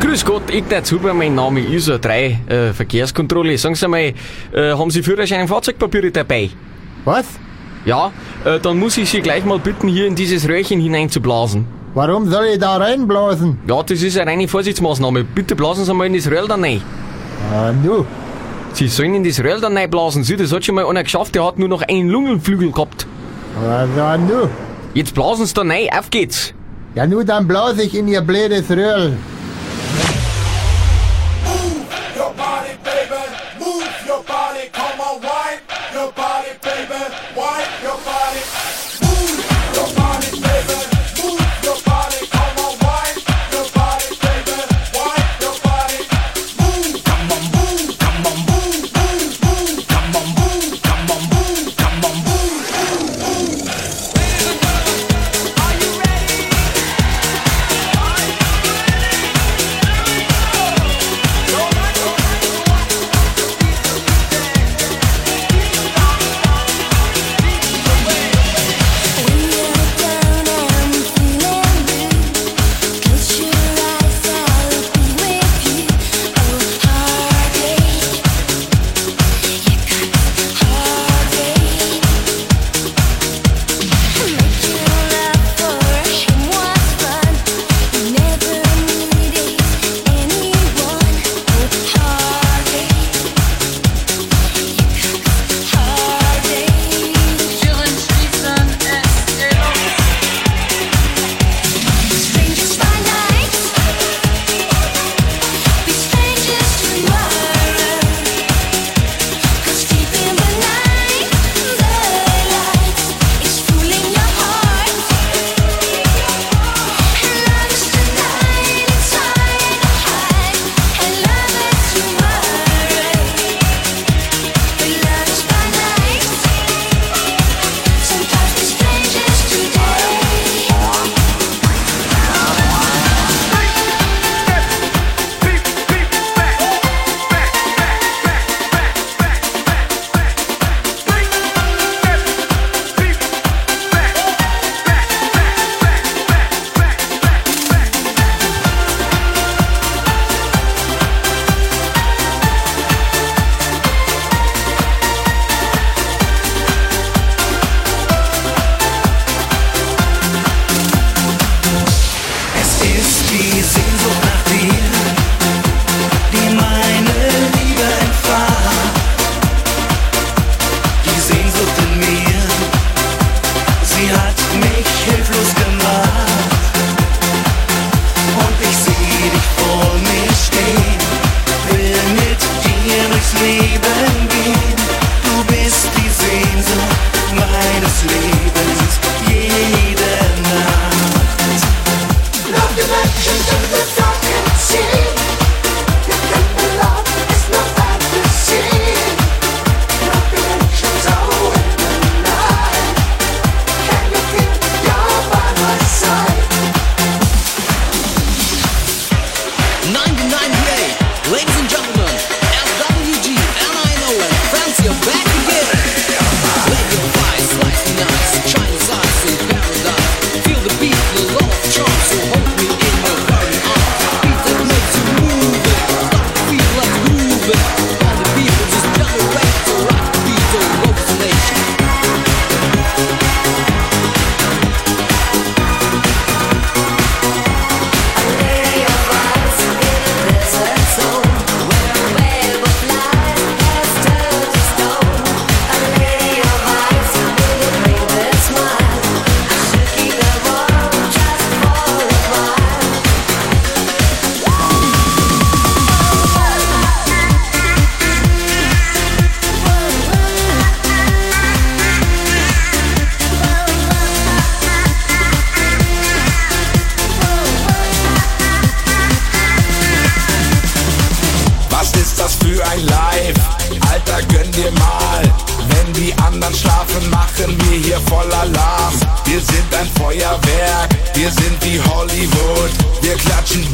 Grüß Gott, Ignaz Huber, mein Name ISO 3, äh, Verkehrskontrolle. Sagen Sie mal, äh, haben Sie Führerschein und Fahrzeugpapiere dabei? Was? Ja, äh, dann muss ich Sie gleich mal bitten, hier in dieses Röhrchen hineinzublasen. Warum soll ich da reinblasen? Ja, das ist eine reine Vorsichtsmaßnahme. Bitte blasen Sie mal in das Röhrl da rein. Ah, nu. Sie sollen in das Röhrl da reinblasen. Sie, das hat schon mal einer geschafft, der hat nur noch einen Lungenflügel gehabt. Was ah, nu? Jetzt blasen Sie da rein, auf geht's. Ja, nu, dann blase ich in ihr blödes Röhrl.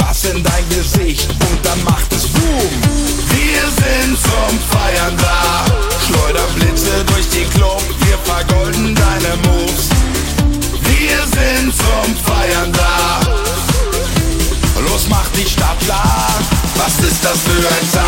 Bass in dein Gesicht und dann macht es Boom. Wir sind zum Feiern da. Schleuder Blitze durch den Club, wir vergolden deine Moves. Wir sind zum Feiern da. Los, mach die Stadt klar. ist das für ein Tag?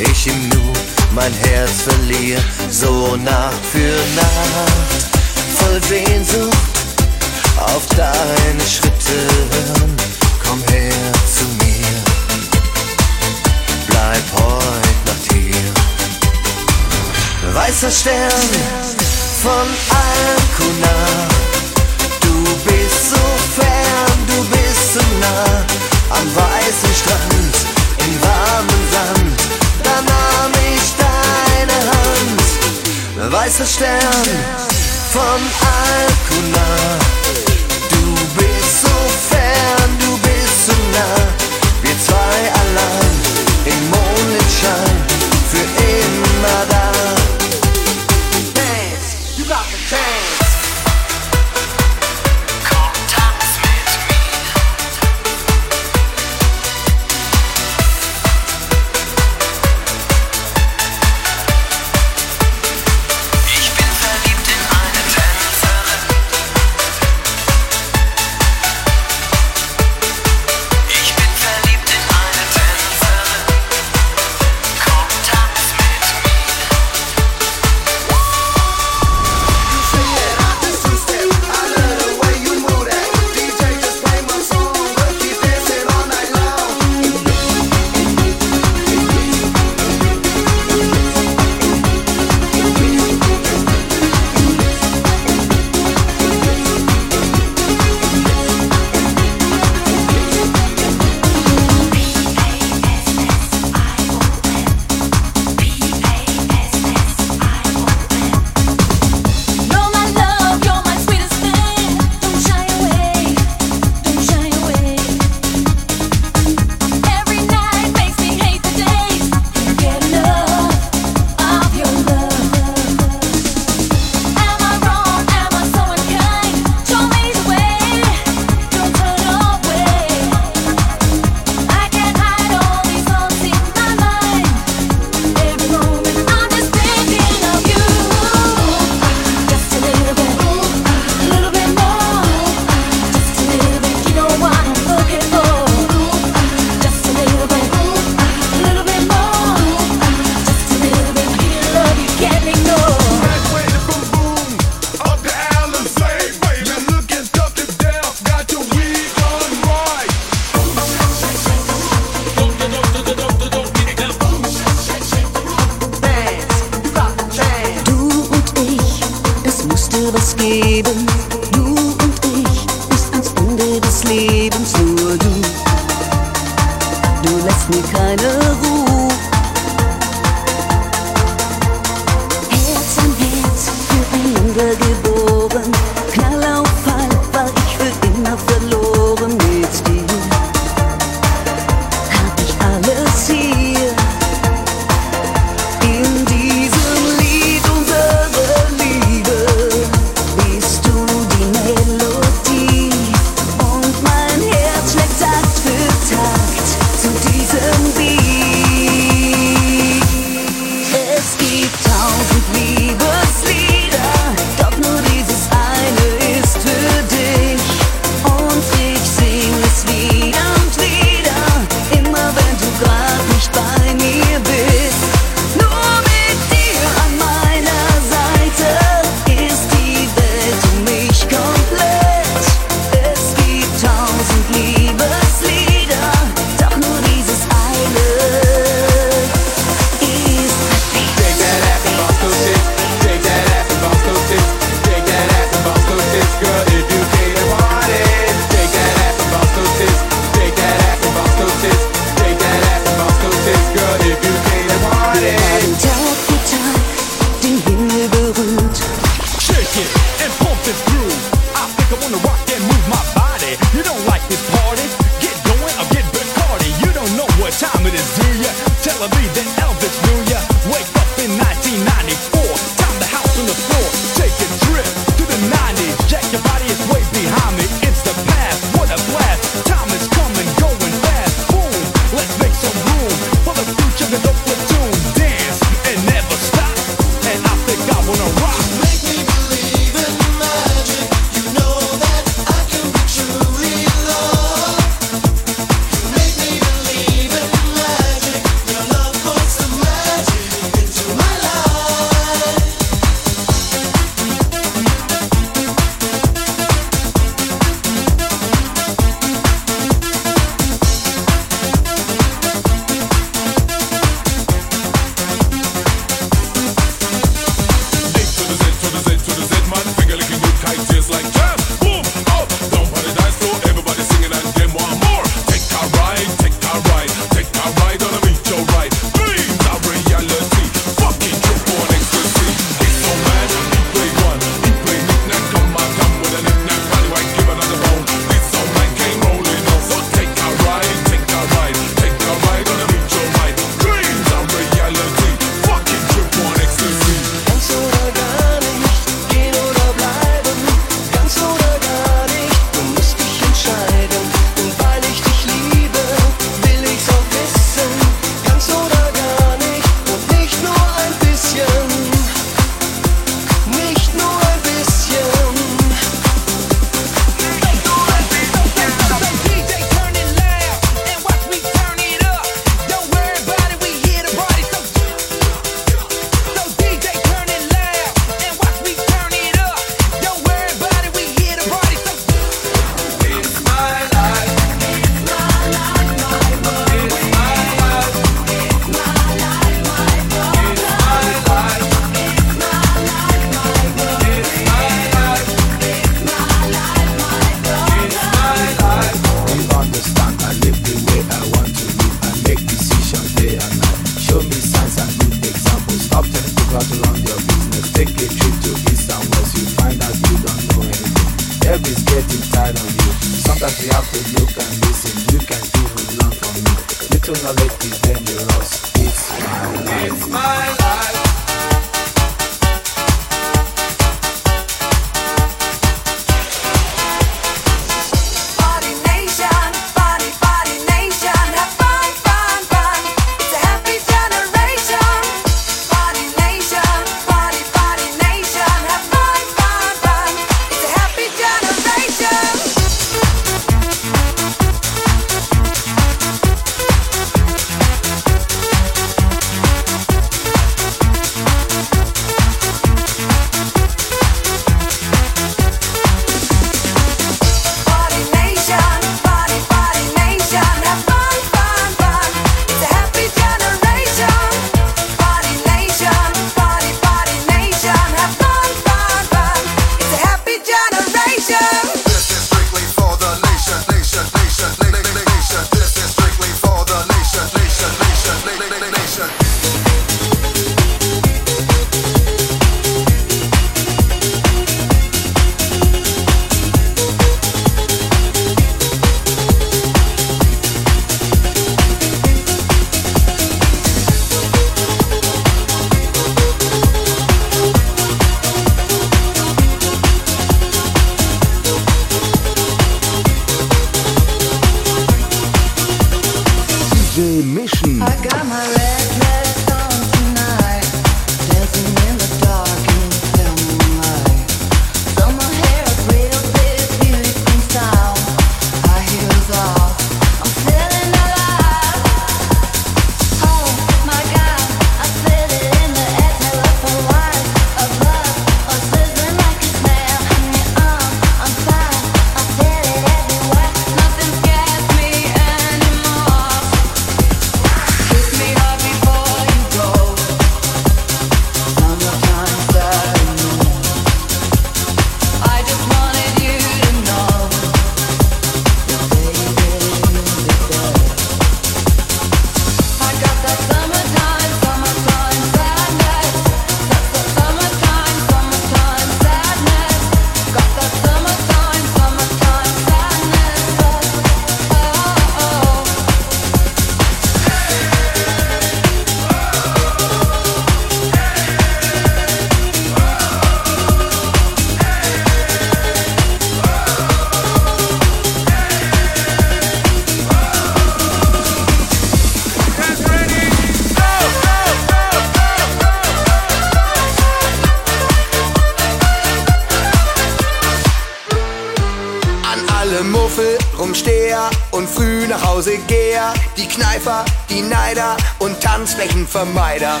vermeider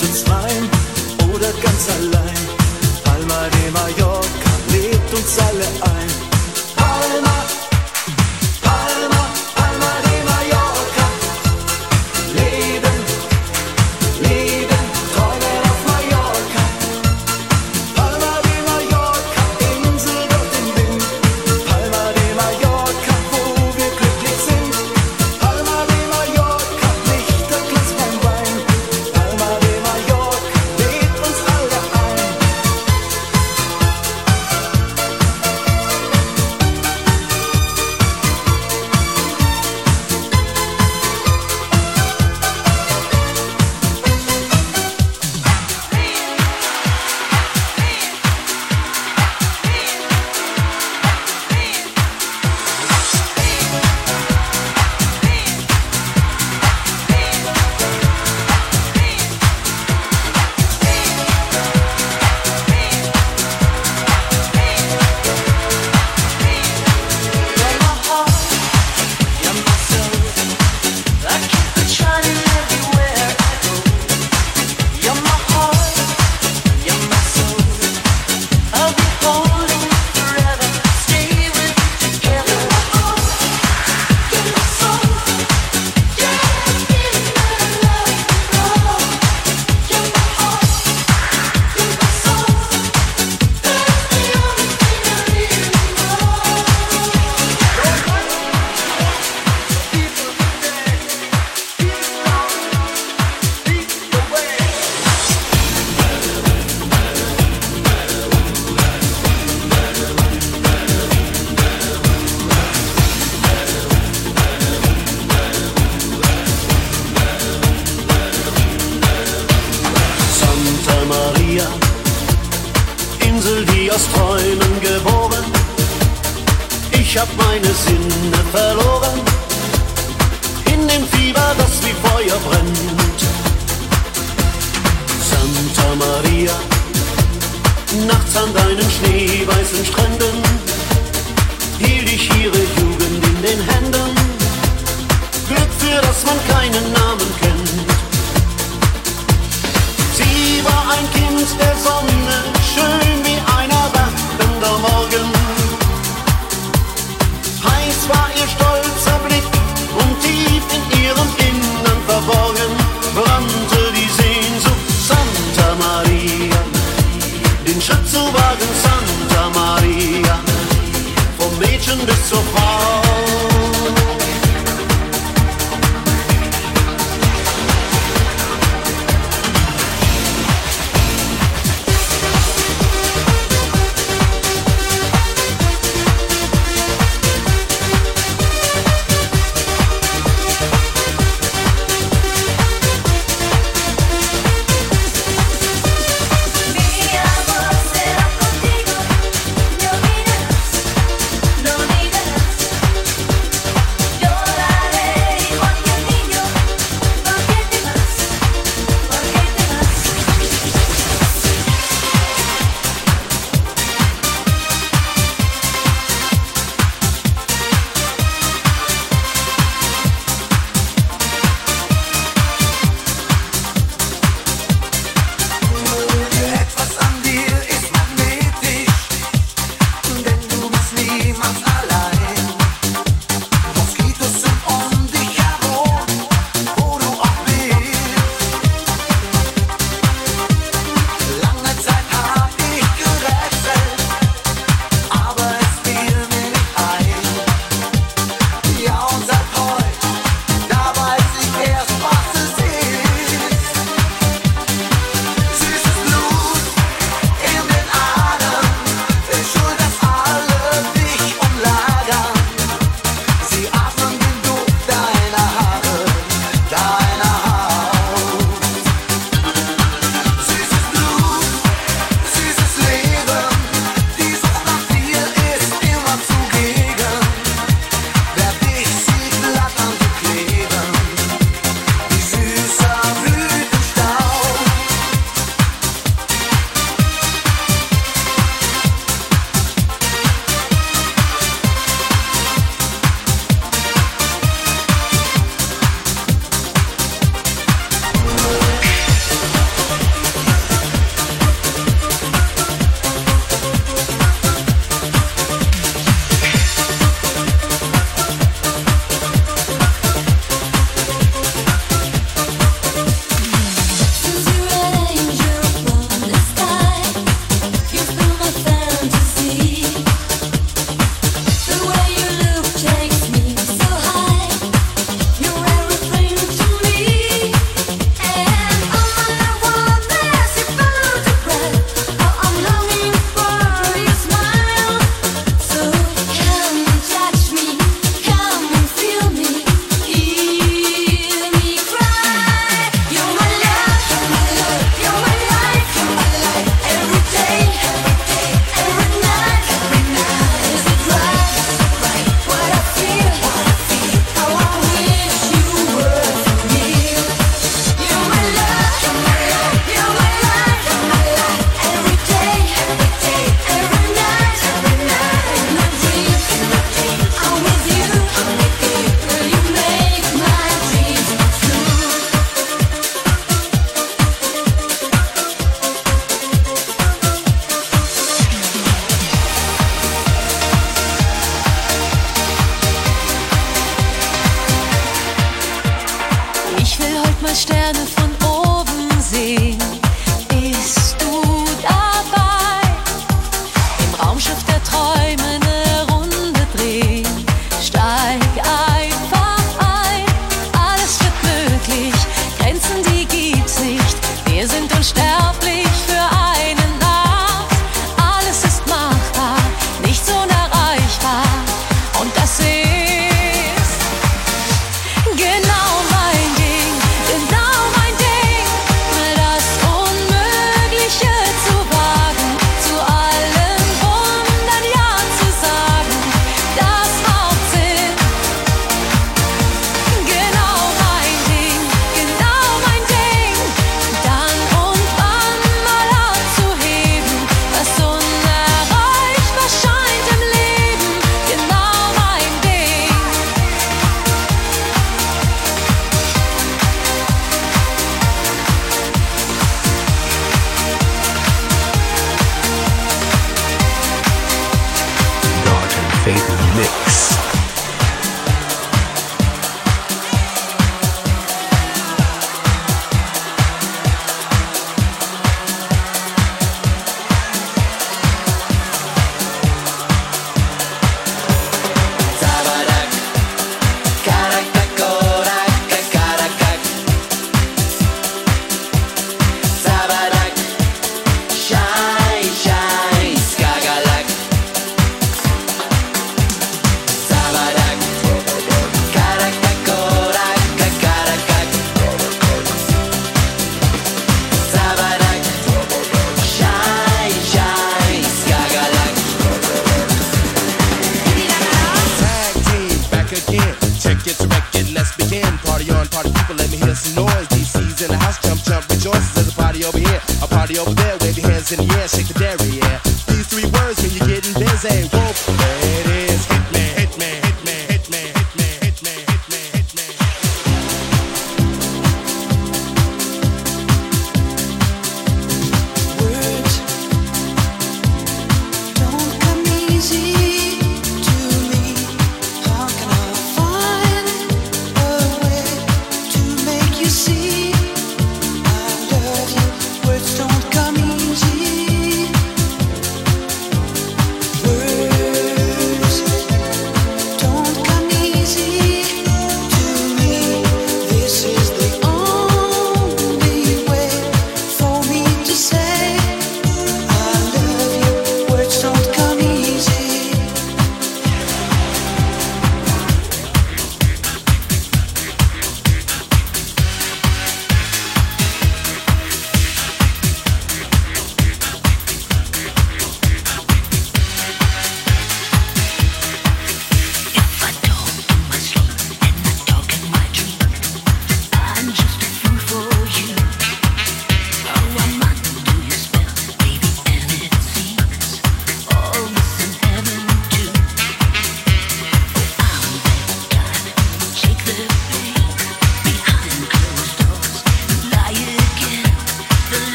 Zu zweien oder ganz allein. Palma de Mallorca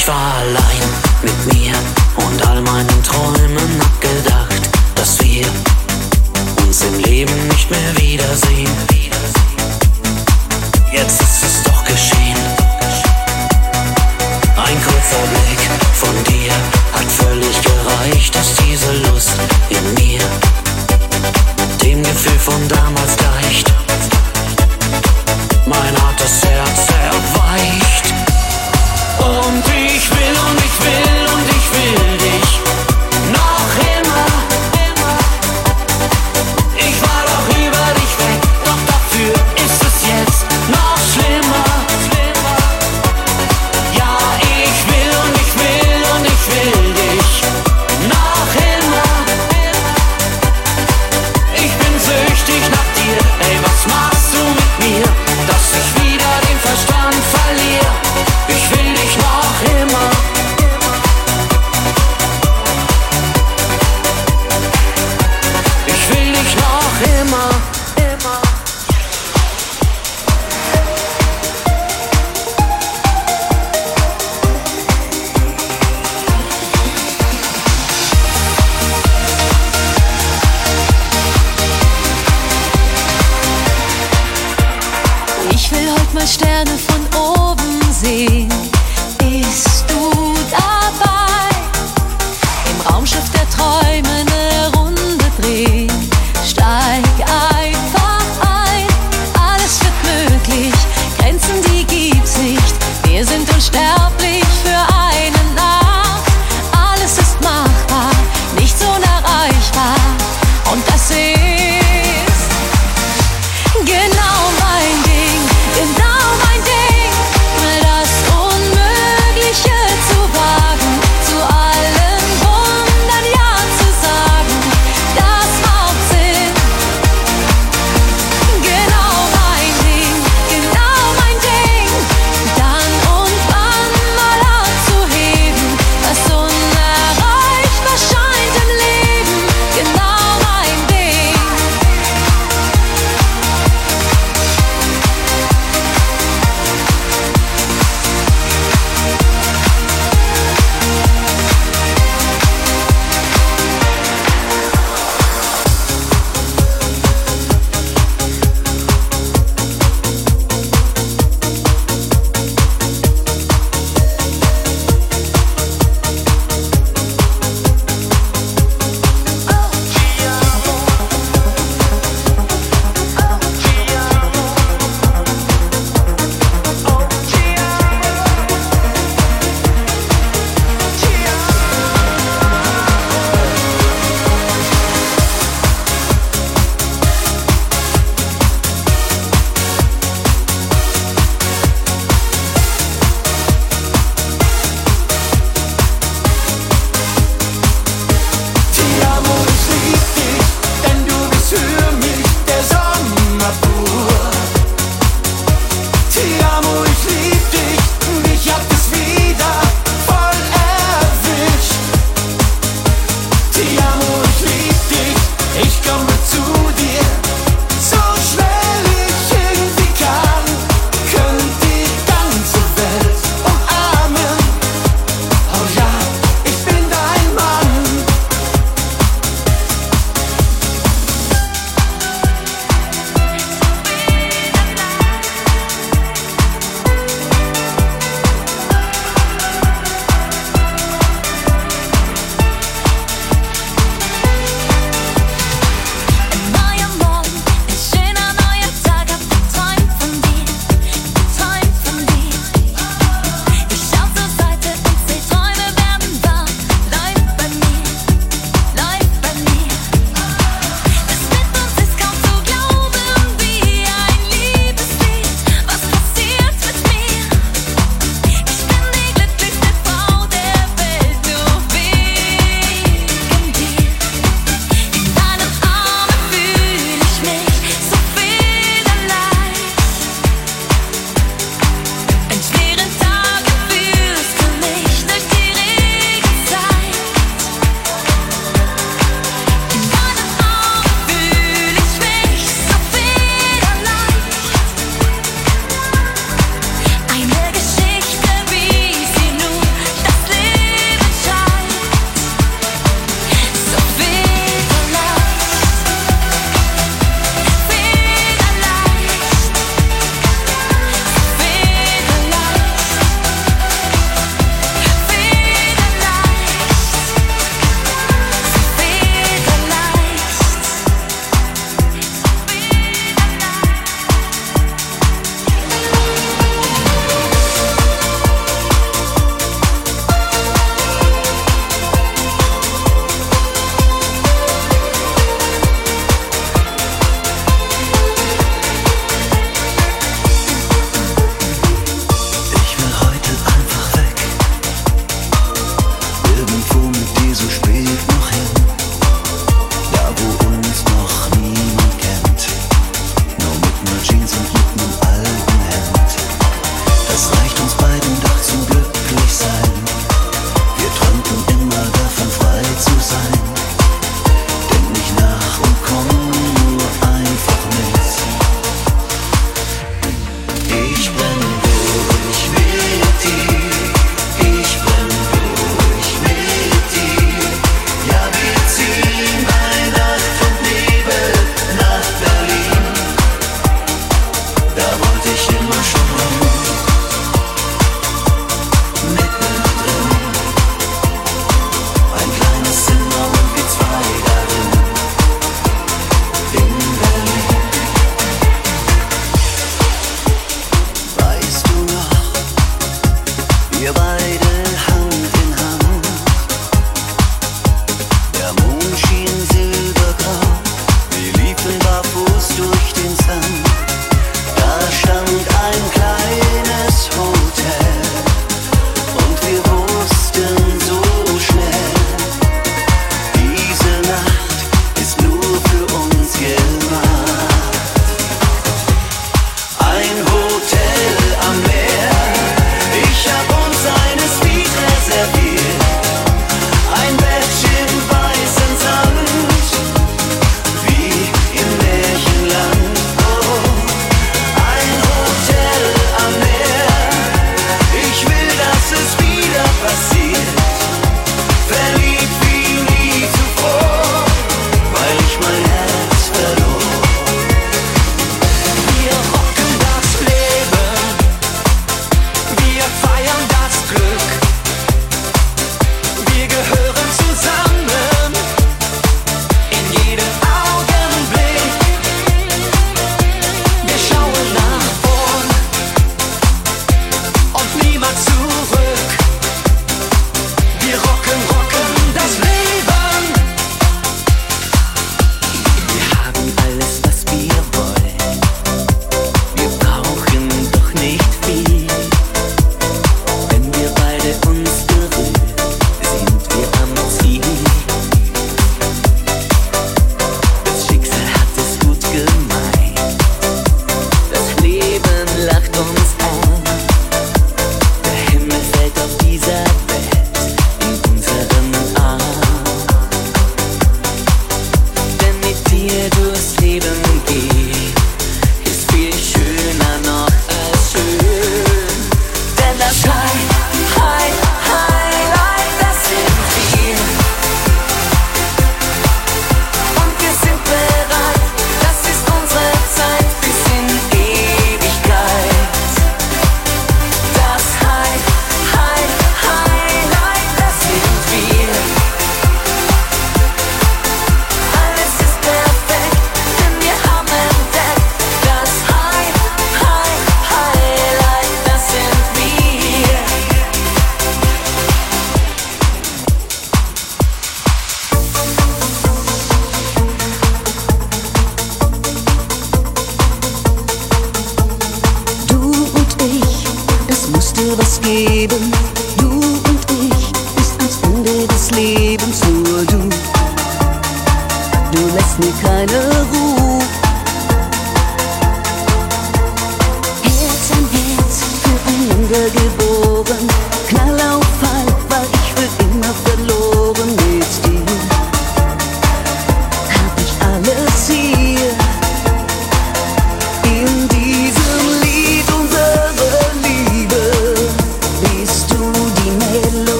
mich verleihen.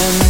When